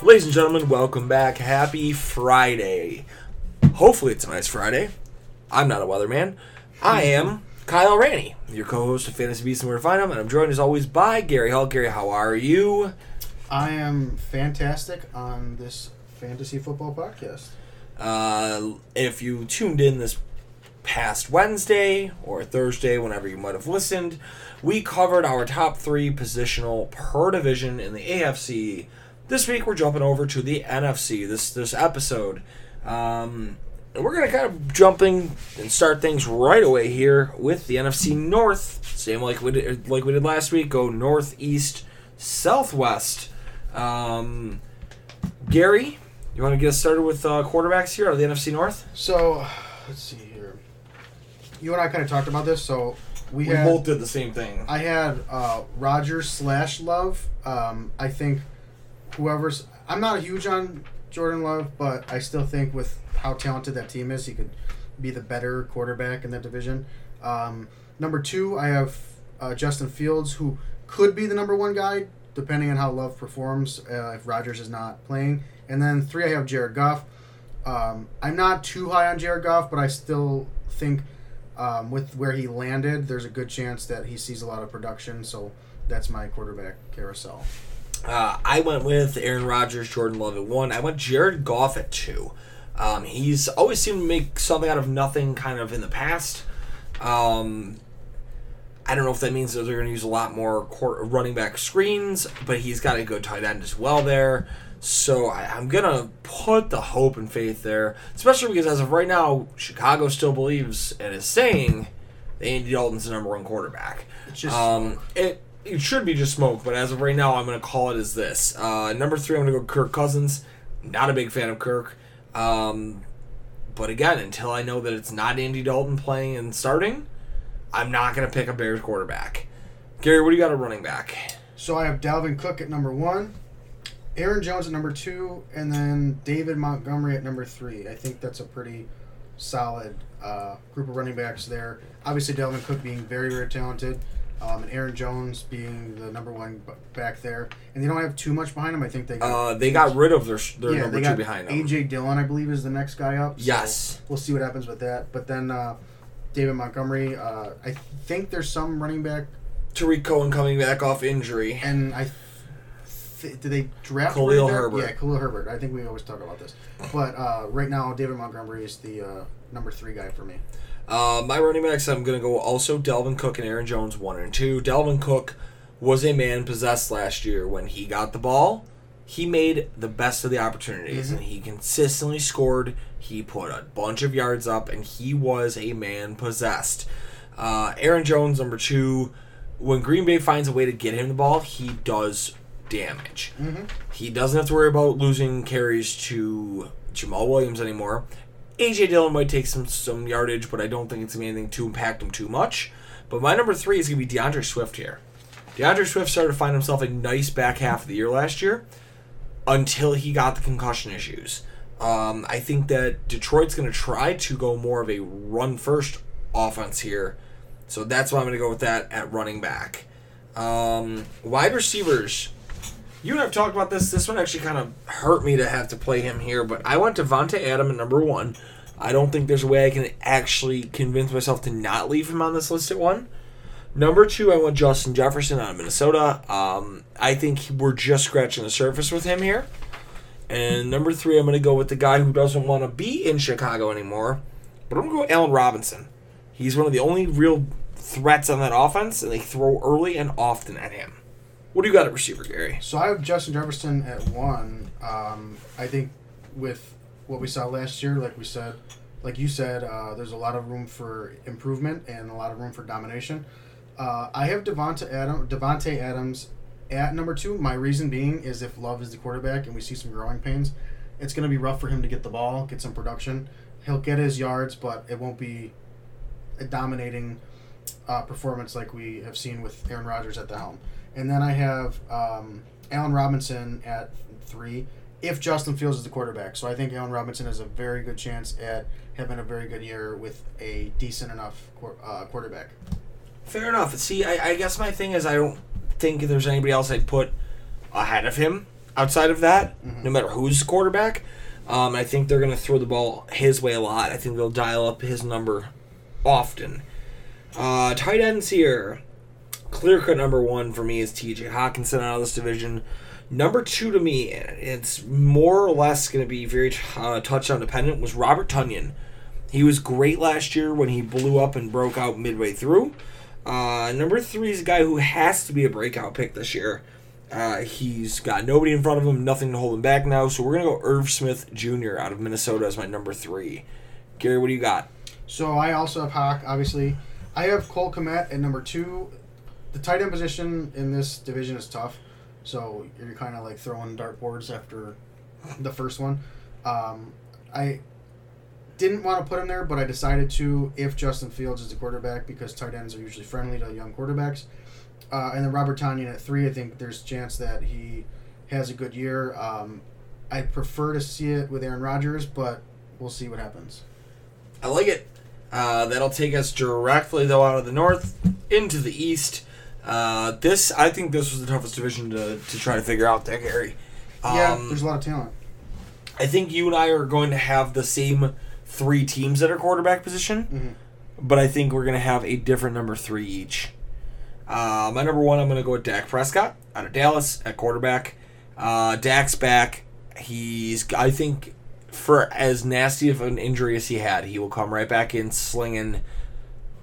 Ladies and gentlemen, welcome back. Happy Friday. Hopefully, it's a nice Friday. I'm not a weatherman. I am Kyle Ranney, your co host of Fantasy Beasts and Where to Find Them, and I'm joined as always by Gary Hall. Gary, how are you? I am fantastic on this fantasy football podcast. Uh, if you tuned in this past Wednesday or Thursday, whenever you might have listened, we covered our top three positional per division in the AFC. This week we're jumping over to the NFC. This this episode, um, and we're gonna kind of jumping and start things right away here with the NFC North. Same like we did, like we did last week. Go northeast, southwest. Um, Gary, you want to get us started with uh, quarterbacks here out of the NFC North? So, let's see here. You and I kind of talked about this. So we, We had both did the same thing. I had uh, Rodgers slash Love. Um, I think whoever's I'm not huge on Jordan Love, but I still think with how talented that team is, he could be the better quarterback in that division. Um, number two, I have uh, Justin Fields, who could be the number one guy depending on how Love performs uh, if Rodgers is not playing. And then three, I have Jared Goff. Um, I'm not too high on Jared Goff, but I still think um, with where he landed, there's a good chance that he sees a lot of production. So that's my quarterback carousel. Uh, I went with Aaron Rodgers, Jordan Love at one. I went Jared Goff at two. Um, he's always seemed to make something out of nothing, kind of in the past. Um, I don't know if that means that they're going to use a lot more court, running back screens, but he's got a good tight end as well there. So I, I'm going to put the hope and faith there, especially because as of right now, Chicago still believes and is saying that Andy Dalton's the number one quarterback. It's just Um, it it should be just smoke, but as of right now, I'm going to call it as this. Uh, number three, I'm going to go Kirk Cousins. Not a big fan of Kirk. Um, but again, until I know that it's not Andy Dalton playing and starting, I'm not going to pick a Bears quarterback. Gary, what do you got at running back? So I have Dalvin Cook at number one, Aaron Jones at number two, and then David Montgomery at number three. I think that's a pretty solid uh, group of running backs there. Obviously, Dalvin Cook being very, very talented, um, and Aaron Jones being the number one b- back there. And they don't have too much behind him. I think they got, Uh, they got rid of their, their yeah, number two behind them. AJ Dillon, I believe, is the next guy up. so Yes. we'll see what happens with that. But then uh, David Montgomery, uh, I think there's some running back Tarik Cohen coming back off injury. and I th- did they draft Khalil? Herbert. Yeah, Khalil Herbert. I think we always talk about this, but uh, right now David Montgomery is the uh, number three guy for me. Uh, my running backs, I'm going to go also Dalvin Cook and Aaron Jones, one and two. Dalvin Cook was a man possessed last year. When he got the ball, he made the best of the opportunities, Mhm. and he consistently scored. He put a bunch of yards up, and he was a man possessed. Uh, Aaron Jones, number two. When Green Bay finds a way to get him the ball, he does damage. Mm-hmm. He doesn't have to worry about losing carries to Jamaal Williams anymore. AJ Dillon might take some some yardage, but I don't think it's gonna be anything to impact him too much. But my number three is gonna be D'Andre Swift here. D'Andre Swift started to find himself a nice back half of the year last year until he got the concussion issues. Um, I think that Detroit's going to try to go more of a run first offense here. So that's why I'm going to go with that at running back. Um, wide receivers. You and I have talked about this. This one actually kind of hurt me to have to play him here, but I went Davante Adam at number one. I don't think there's a way I can actually convince myself to not leave him on this list at one. Number two, I went Justin Jefferson out of Minnesota. Um, I think we're just scratching the surface with him here. And number three, I'm going to go with the guy who doesn't want to be in Chicago anymore, but I'm going to go with Allen Robinson. He's one of the only real threats on that offense, and they throw early and often at him. What do you got at receiver, Gary? So I have Justin Jefferson at one. Um, I think with what we saw last year, like we said, like you said, uh, there's a lot of room for improvement and a lot of room for domination. Uh, I have Davante Adam, Davante Adams at number two. My reason being is if Love is the quarterback and we see some growing pains, it's going to be rough for him to get the ball, get some production. He'll get his yards, but it won't be a dominating uh, performance like we have seen with Aaron Rodgers at the helm. And then I have um, Allen Robinson at three if Justin Fields is the quarterback. So I think Allen Robinson has a very good chance at having a very good year with a decent enough uh, quarterback. Fair enough. See, I, I guess my thing is I don't think there's anybody else I'd put ahead of him outside of that, no matter who's quarterback. Um, I think they're going to throw the ball his way a lot. I think they'll dial up his number often. Uh, tight ends here. Clear cut number one for me is TJ Hockenson out of this division. Number two to me, it's more or less going to be very uh, touchdown dependent, was Robert Tonyan. He was great last year when he blew up and broke out midway through. Uh, number three is a guy who has to be a breakout pick this year. Uh, he's got nobody in front of him, nothing to hold him back now. So we're gonna go Irv Smith Jr. out of Minnesota as my number three. Gary, what do you got? So I also have Hawk, obviously. I have Cole Kmet at number two. The tight end position in this division is tough. So you're kind of like throwing dartboards after the first one. Um, I didn't want to put him there, but I decided to if Justin Fields is the quarterback because tight ends are usually friendly to young quarterbacks. Uh, and then Robert Tonyan at three, I think there's a chance that he has a good year. Um, I prefer to see it with Aaron Rodgers, but we'll see what happens. I like it. Uh, that'll take us directly though out of the north into the east. Uh, this I think this was the toughest division to, to try to figure out there, Gary. yeah, Um, there's a lot of talent. I think you and I are going to have the same three teams at our quarterback position, but I think we're going to have a different number three each. Uh, my number one, I'm going to go with Dak Prescott out of Dallas at quarterback. Uh, Dak's back. He's, I think, for as nasty of an injury as he had, he will come right back in slinging,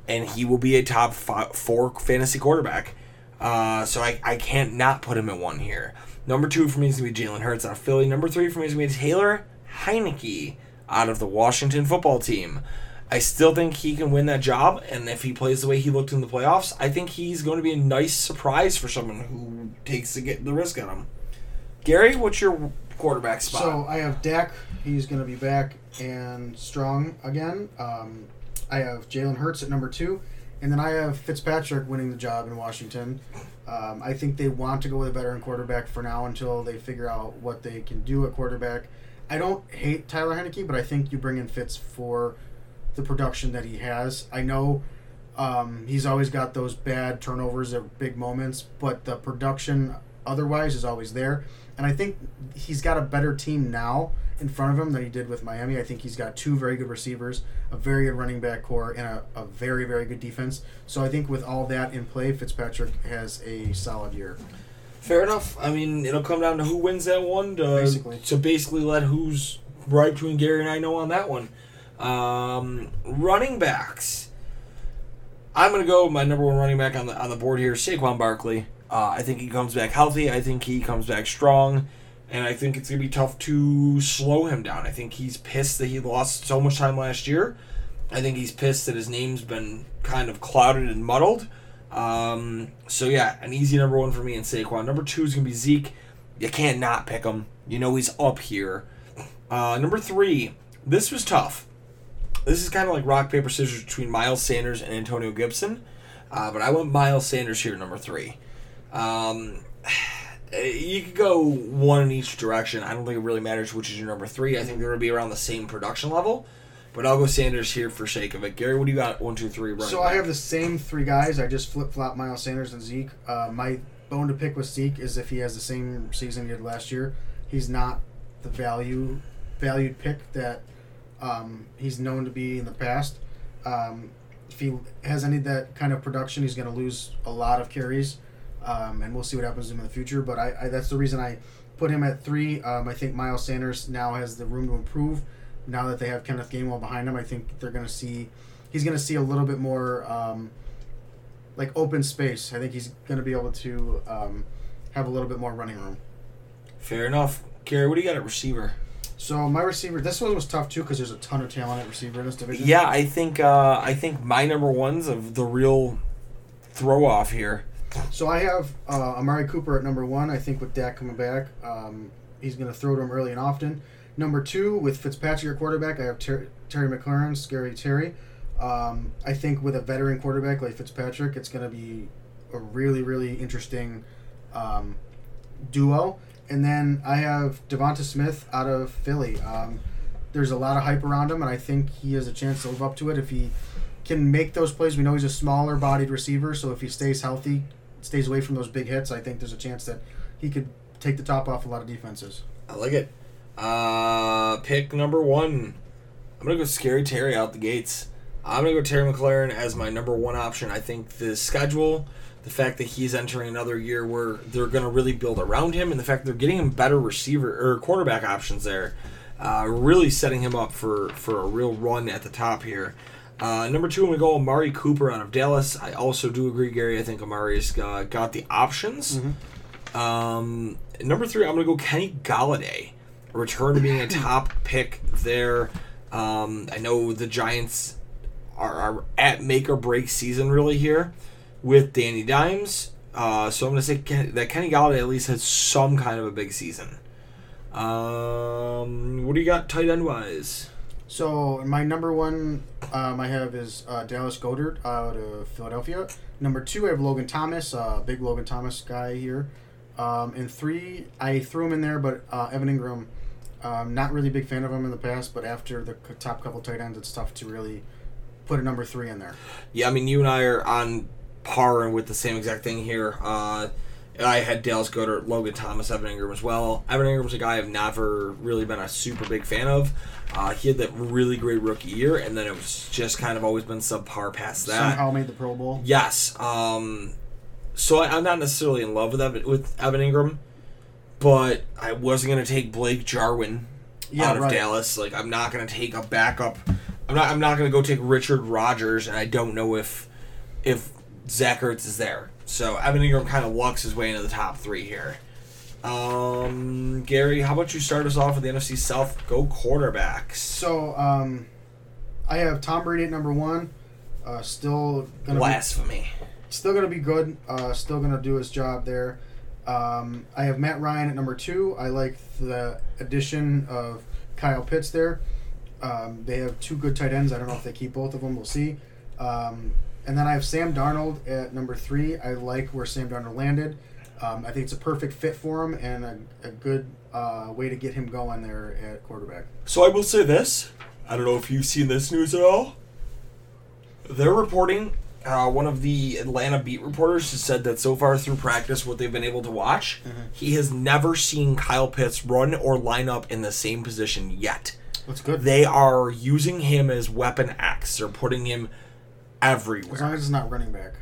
and he will be a top five, four fantasy quarterback. Uh, so I, I can't not put him at one here. Number two for me is going to be Jalen Hurts out of Philly. Number three for me is going to be Taylor Heinicke out of the Washington football team. I still think he can win that job, and if he plays the way he looked in the playoffs, I think he's going to be a nice surprise for someone who takes the, get the risk on him. Gary, what's your quarterback spot? So I have Dak. He's going to be back and strong again. Um, I have Jalen Hurts at number two, and then I have Fitzpatrick winning the job in Washington. Um, I think they want to go with a veteran quarterback for now until they figure out what they can do at quarterback. I don't hate Tyler Heinicke, but I think you bring in Fitz for the production that he has. I know um, he's always got those bad turnovers at big moments, but the production otherwise is always there. And I think he's got a better team now in front of him than he did with Miami. I think he's got two very good receivers, a very good running back core, and a, a very, very good defense. So I think with all that in play, Fitzpatrick has a solid year. Fair enough. I mean, it'll come down to who wins that one to Basically. to basically let who's right between Gary and I know on that one. Um, running backs. I'm gonna go my number one running back on the on the board here, Saquon Barkley. Uh, I think he comes back healthy. I think he comes back strong, and I think it's gonna be tough to slow him down. I think he's pissed that he lost so much time last year. I think he's pissed that his name's been kind of clouded and muddled. Um, so yeah, an easy number one for me in Saquon. Number two is gonna be Zeke. You can't not pick him. You know he's up here. Uh, number three, this was tough. This is kind of like rock paper scissors between Miles Sanders and Antonio Gibson, uh, but I went Miles Sanders here, number three. Um, you could go one in each direction. I don't think it really matters which is your number three. I think they're gonna be around the same production level, but I'll go Sanders here for sake of it. Gary, what do you got? One, two, three. So I have the same three guys. I just flip flop Miles Sanders and Zeke. Uh, my bone to pick with Zeke is if he has the same season he did last year. He's not the value valued pick that um, he's known to be in the past. Um, if he has any that kind of production, he's going to lose a lot of carries, um, and we'll see what happens to him in the future. But I, I that's the reason I put him at three. Um, I think Miles Sanders now has the room to improve. Now that they have Kenneth Gainwell behind him, I think they're going to see he's going to see a little bit more um, like open space. I think he's going to be able to um, have a little bit more running room. Fair enough. Gary, what do you got at receiver? So my receiver, this one was tough too because there's a ton of talent at receiver in this division. Yeah, I think uh, I think my number one's of the real throw off here. So I have uh, Amari Cooper at number one. I think with Dak coming back, um, he's going to throw to him early and often. Number two, with Fitzpatrick at quarterback, I have Ter- Terry McLaurin, Scary Terry. Um, I think with a veteran quarterback like Fitzpatrick, it's going to be a really, really interesting um, duo. And then I have DeVonta Smith out of Philly. Um, there's a lot of hype around him, and I think he has a chance to live up to it if he can make those plays. We know he's a smaller bodied receiver, so if he stays healthy, stays away from those big hits, I think there's a chance that he could take the top off a lot of defenses. I like it. Uh, pick number one. I'm gonna go scary Terry out the gates. I'm gonna go Terry McLaurin as my number one option. I think the schedule, the fact that he's entering another year where they're gonna really build around him, and the fact they're getting him better receiver or quarterback options there, uh, really setting him up for for a real run at the top here. Uh, number two, I'm going to go Amari Cooper out of Dallas. I also do agree, Gary. I think Amari's uh, got the options. Um, number three, I'm going to go Kenny Golladay. Return to being a top pick there. Um, I know the Giants are, are at make or break season really here with Danny Dimes. Uh, so I'm going to say Ken, that Kenny Golladay at least has some kind of a big season. Um, what do you got tight end wise? So my number one um, I have is uh, Dallas Goedert out of Philadelphia. Number two, I have Logan Thomas, uh, big Logan Thomas guy here. Um, and three, I threw him in there, but uh, Evan Engram, um, not really big fan of him in the past, but after the top couple tight ends, it's tough to really put a number three in there. Yeah, I mean, you and I are on par with the same exact thing here. Uh, I had Dallas Goedert, Logan Thomas, Evan Engram as well. Evan Engram Engram's a guy I've never really been a super big fan of. Uh, he had that really great rookie year, and then it was just kind of always been subpar past that. Somehow made the Pro Bowl. Yes. Um, so I, I'm not necessarily in love with Evan, with Evan Engram, but I wasn't going to take Blake Jarwin Yeah, out of right. Dallas. Like I'm not going to take a backup. I'm not. I'm not going to go take Richard Rodgers, and I don't know if if Zach Ertz is there. So Evan Engram kind of walks his way into the top three here. Um, Gary, how about you start us off with the NFC South? Go quarterbacks. So um, I have Tom Brady at number one. Uh, still gonna be, Blasphemy. still gonna be good. Uh, still gonna do his job there. Um, I have Matt Ryan at number two. I like the addition of Kyle Pitts there. Um, they have two good tight ends. I don't know if they keep both of them. We'll see. Um, and then I have Sam Darnold at number three. I like where Sam Darnold landed. Um, I think it's a perfect fit for him and a, a good uh, way to get him going there at quarterback. So I will say this. I don't know if you've seen this news at all. They're reporting. Uh, one of the Atlanta beat reporters has said that so far through practice, what they've been able to watch, he has never seen Kyle Pitts run or line up in the same position yet. That's good. They are using him as weapon X. They're putting him as long as it's not running back.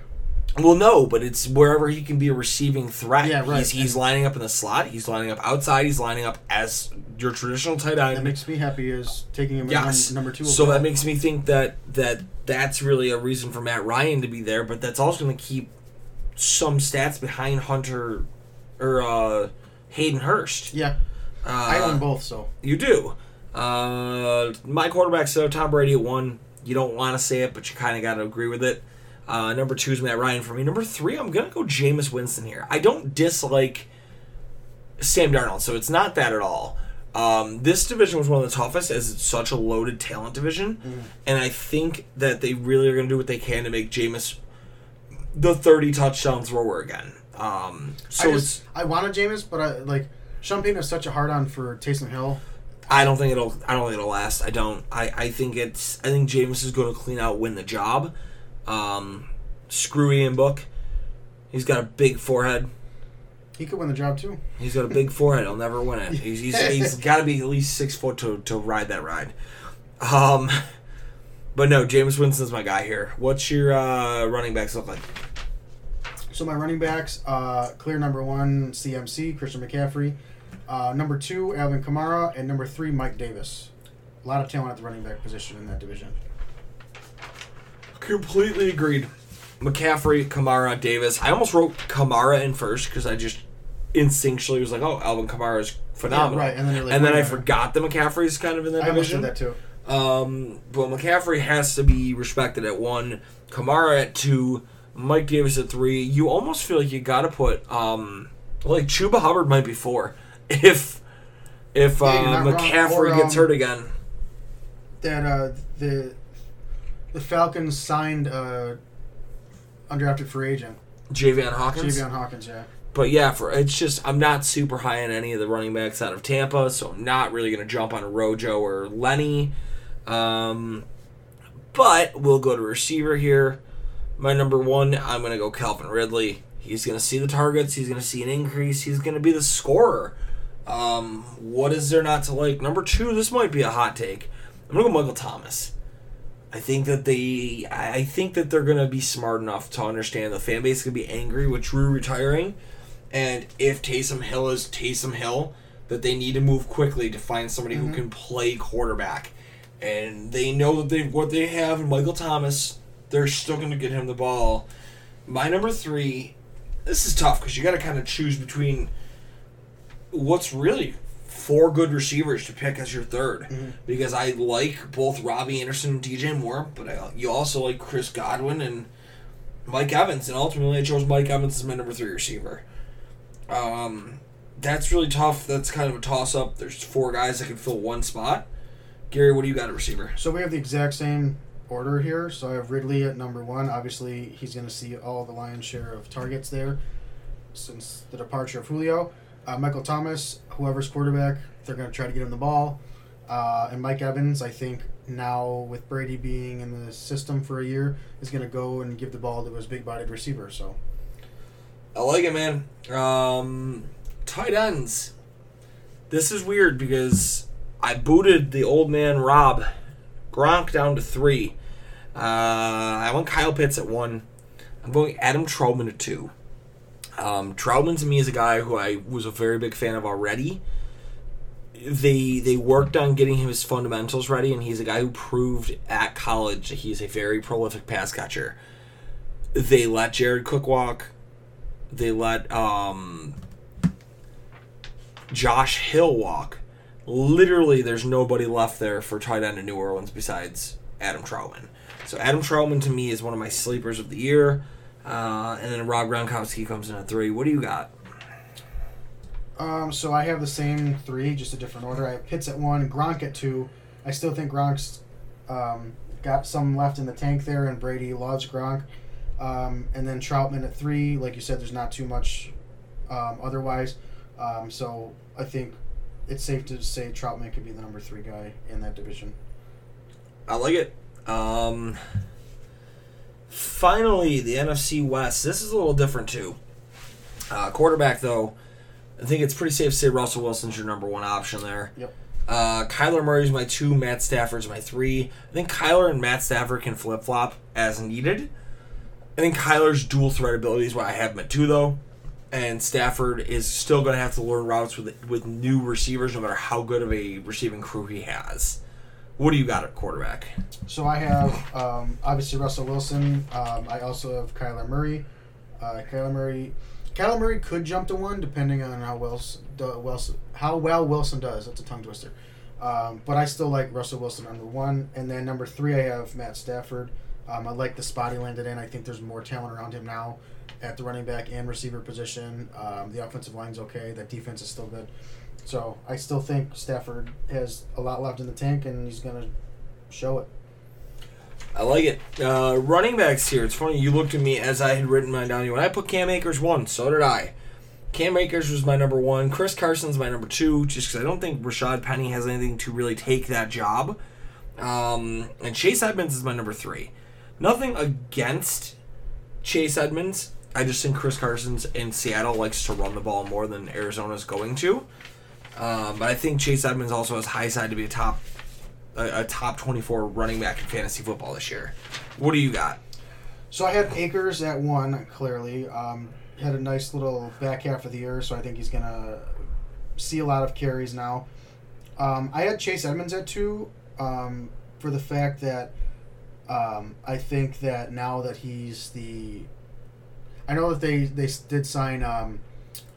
Well, no, but it's wherever he can be a receiving threat. Yeah, right. He's, he's lining up in the slot. He's lining up outside. He's lining up as your traditional tight end. That makes me happy is taking him Yes. as number two. So that makes me think that that that's really a reason for Matt Ryan to be there, but that's also going to keep some stats behind Hunter or uh, Hayden Hurst. yeah, Uh, I own both. So You do. Uh, my quarterback so Tom Brady at one. You don't want to say it, but you kind of got to agree with it. Uh, number two is Matt Ryan for me. Number three, I'm gonna go Jameis Winston here. I don't dislike Sam Darnold, so it's not that at all. Um, this division was one of the toughest, as it's such a loaded talent division, and I think that they really are gonna do what they can to make Jameis the 30 touchdown thrower again. Um, so I it's I wanted Jameis, but I like Sean Payton is such a hard on for Taysom Hill. I don't think it'll. I don't think it'll last. I don't. I. I think it's. I think Jameis is going to clean out, win the job. Um, screw Ian Book. He's got a big forehead. He could win the job too. He's got a big forehead. He'll never win it. He's. He's, he's got to be at least six foot to to ride that ride. Um, but no, Jameis Winston's my guy here. What's your uh, running backs look like? So my running backs, uh, clear number one, CMC, Christian McCaffrey. Uh, number two, Alvin Kamara, and number three, Mike Davis. A lot of talent at the running back position in that division. Completely agreed. McCaffrey, Kamara, Davis. I almost wrote Kamara in first because I just instinctually was like, oh, Alvin Kamara is phenomenal. right, and then like, and then I forgot that McCaffrey's kind of in that I division. that too. Um, but McCaffrey has to be respected at one, Kamara at two, Mike Davis at three. You almost feel like you got to put um, like Chuba Hubbard might be four if if uh, wrong. McCaffrey Or, gets um, hurt again. That uh, the the Falcons signed uh, undrafted free agent Javian Hawkins. Javian Hawkins. Yeah. But yeah, for it's just I'm not super high on any of the running backs out of Tampa, so I'm not really gonna jump on Rojo or Lenny. Um, but we'll go to receiver here. My number one, I'm gonna go Calvin Ridley. He's gonna see the targets. He's gonna see an increase. He's gonna be the scorer. Um, what is there not to like? Number two, this might be a hot take. I'm gonna go Michael Thomas. I think that they, I think that they're gonna be smart enough to understand the fan base is gonna be angry with Drew retiring, and if Taysom Hill is Taysom Hill, that they need to move quickly to find somebody who can play quarterback, and they know that they what they have in Michael Thomas. They're still gonna get him the ball. My number three, this is tough because you got to kind of choose between what's really four good receivers to pick as your 3rd because I like both Robbie Anderson and DJ Moore, but I, you also like Chris Godwin and Mike Evans, and ultimately I chose Mike Evans as my number three receiver. Um, that's really tough. That's kind of a toss up. There's four guys that can fill one spot. Gary, what do you got at receiver? So we have the exact same order here. So I have Ridley at number one. Obviously, he's going to see all the lion's share of targets there since the departure of Julio. Uh, Michael Thomas, whoever's quarterback, they're going to try to get him the ball. Uh, and Mike Evans, I think now with Brady being in the system for a year, is going to go and give the ball to his big-bodied receiver. So I like it, man. Um, tight ends. This is weird because I booted the old man Rob Gronk down to three. Uh, I went Kyle Pitts at one. I'm going Adam Trautman at two. Um, Trautman to me is a guy who I was a very big fan of already. They they worked on getting his fundamentals ready, and he's a guy who proved at college that he's a very prolific pass catcher. They let Jared Cook walk they let um, Josh Hill walk. Literally, there's nobody left there for tight end in New Orleans besides Adam Trautman. So Adam Trautman to me is one of my sleepers of the year. Uh, and then Rob Gronkowski comes in at three. What do you got? Um, so I have the same three, just a different order. I have Pitts at one, Gronk at two. I still think Gronk's um, got some left in the tank there, and Brady loves Gronk. Um, and then Trautman at three. Like you said, there's not too much um, otherwise. Um, so I think it's safe to say Trautman could be the number three guy in that division. I like it. Um, finally, the NFC West. This is a little different too. Uh, quarterback, though, I think it's pretty safe to say Russell Wilson's your number one option there. Yep. Uh, Kyler Murray's my two. Matt Stafford's my three. I think Kyler and Matt Stafford can flip flop as needed. I think Kyler's dual threat ability is why I have him at two, though. And Stafford is still going to have to learn routes with with new receivers, no matter how good of a receiving crew he has. What do you got at quarterback? So I have um, obviously Russell Wilson. Um, I also have Kyler Murray. Uh, Kyler Murray. Kyler Murray could jump to one depending on how do, Wilson how well Wilson does. That's a tongue twister. Um, but I still like Russell Wilson number one, and then number three I have Matt Stafford. Um, I like the spot he landed in. I think there's more talent around him now at the running back and receiver position. Um, the offensive line's okay. That defense is still good. So I still think Stafford has a lot left in the tank, and he's gonna show it. I like it. Uh, running backs here. It's funny. You looked at me as I had written mine down. When I put Cam Akers one, so did I. Cam Akers was my number one. Chris Carson's my number two, just because I don't think Rashaad Penny has anything to really take that job. Um, and Chase Edmonds is my number three. Nothing against Chase Edmonds. I just think Chris Carson's in Seattle likes to run the ball more than Arizona's going to. Um, but I think Chase Edmonds also has high side to be a top a, a top 24 running back in fantasy football this year. What do you got? So I had Akers at one, clearly. Um, had a nice little back half of the year, so I think he's going to see a lot of carries now. Um, I had Chase Edmonds at two um, for the fact that um, I think that now that he's the. I know that they, they did sign um,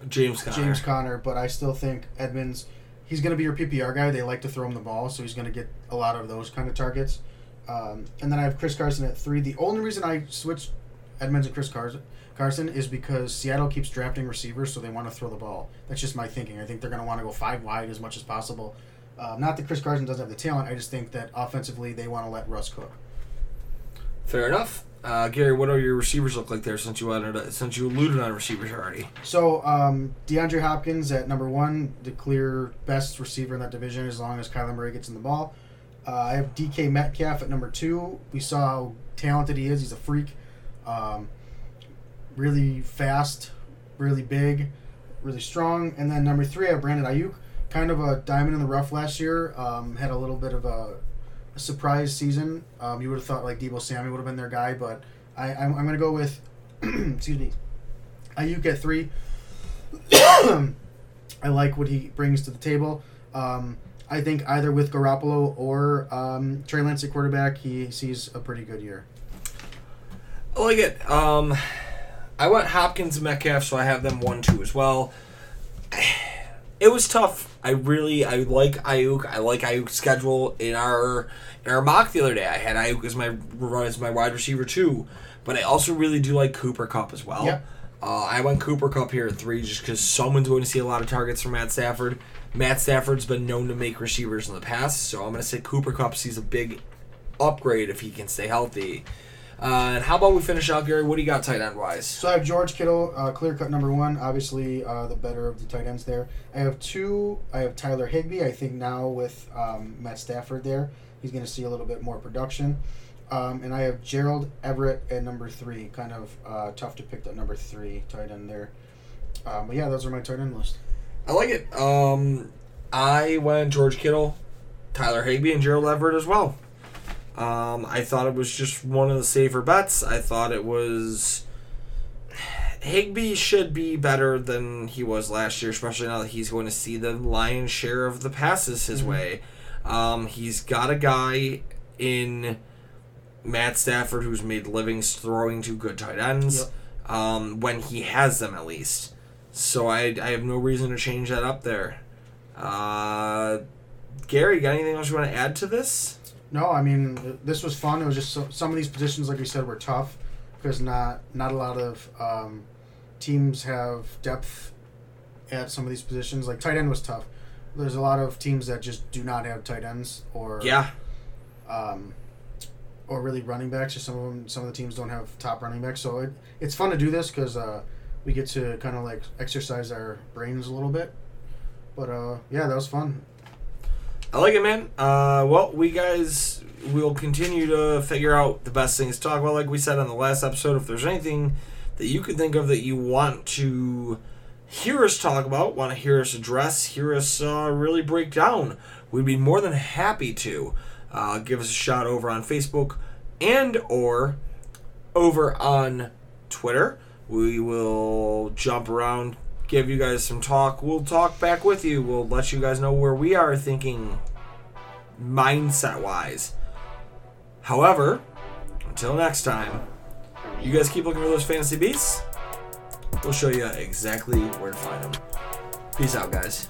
James Conner. James Conner, but I still think Edmonds. He's going to be your PPR guy. They like to throw him the ball, so he's going to get a lot of those kind of targets. Um, and then I have Chris Carson at three. The only reason I switched Edmonds and Chris Carson, Carson is because Seattle keeps drafting receivers, so they want to throw the ball. That's just my thinking. I think they're going to want to go five wide as much as possible. Um, not that Chris Carson doesn't have the talent. I just think that offensively they want to let Russ cook. Fair enough. Uh, Gary, what do your receivers look like there since you wanted, since you alluded on receivers already? So um, DeAndre Hopkins at number one, the clear best receiver in that division as long as Kyler Murray gets in the ball. Uh, I have DK Metcalf at number two. We saw how talented he is. He's a freak. Um, really fast, really big, really strong. And then number three, I have Brandon Aiyuk. Kind of a diamond in the rough last year. Um, had a little bit of a surprise season. Um, you would have thought like Deebo Samuel would have been their guy, but I, I'm, I'm going to go with, excuse me, Aiyuk at three. I like what he brings to the table. Um, I think either with Garoppolo or um, Trey Lance at quarterback, he sees a pretty good year. I like it. Um, I went Hopkins and Metcalf, so I have them one two as well. It was tough. I really I like Aiyuk. I like Aiyuk's schedule in our in our mock the other day. I had Aiyuk as my as my wide receiver too, but I also really do like Cooper Kupp as well. Yep. Uh, I went Cooper Kupp here at three just because someone's going to see a lot of targets from Matt Stafford. Matt Stafford's been known to make receivers in the past, so I'm going to say Cooper Kupp sees a big upgrade if he can stay healthy. Uh, and how about we finish out, Gary? What do you got tight end wise? So I have George Kittle, uh, clear cut number one. Obviously, uh, the better of the tight ends there. I have two. I have Tyler Higbee. I think now with um, Matt Stafford there, he's going to see a little bit more production. Um, and I have Gerald Everett at number three. Kind of uh, tough to pick that number three tight end there. Um, but yeah, those are my tight end list. I like it. Um, I went George Kittle, Tyler Higbee, and Gerald Everett as well. Um, I thought it was just one of the safer bets. I thought it was. Higbee should be better than he was last year, especially now that he's going to see the lion's share of the passes his way. Um, he's got a guy in Matt Stafford who's made livings throwing to good tight ends um, when he has them at least. So I, I have no reason to change that up there. Uh, Gary, got anything else you want to add to this? No, I mean this was fun. It was just so, some of these positions, like we said, were tough because not not a lot of um, teams have depth at some of these positions. Like tight end was tough. There's a lot of teams that just do not have tight ends or Yeah. um, or really running backs. Or some of them, some of the teams don't have top running backs. So it, it's fun to do this because uh, we get to kind of like exercise our brains a little bit. But uh, yeah, that was fun. I like it, man. Uh, well, we guys will continue to figure out the best things to talk about. Like we said on the last episode, if there's anything that you can think of that you want to hear us talk about, want to hear us address, hear us uh, really break down, we'd be more than happy to. Uh, give us a shout over on Facebook and or over on Twitter. We will jump around, give you guys some talk. We'll talk back with you. We'll let you guys know where we are thinking mindset wise. However, until next time, you guys keep looking for those fantasy beasts. We'll show you exactly where to find them. Peace out, guys.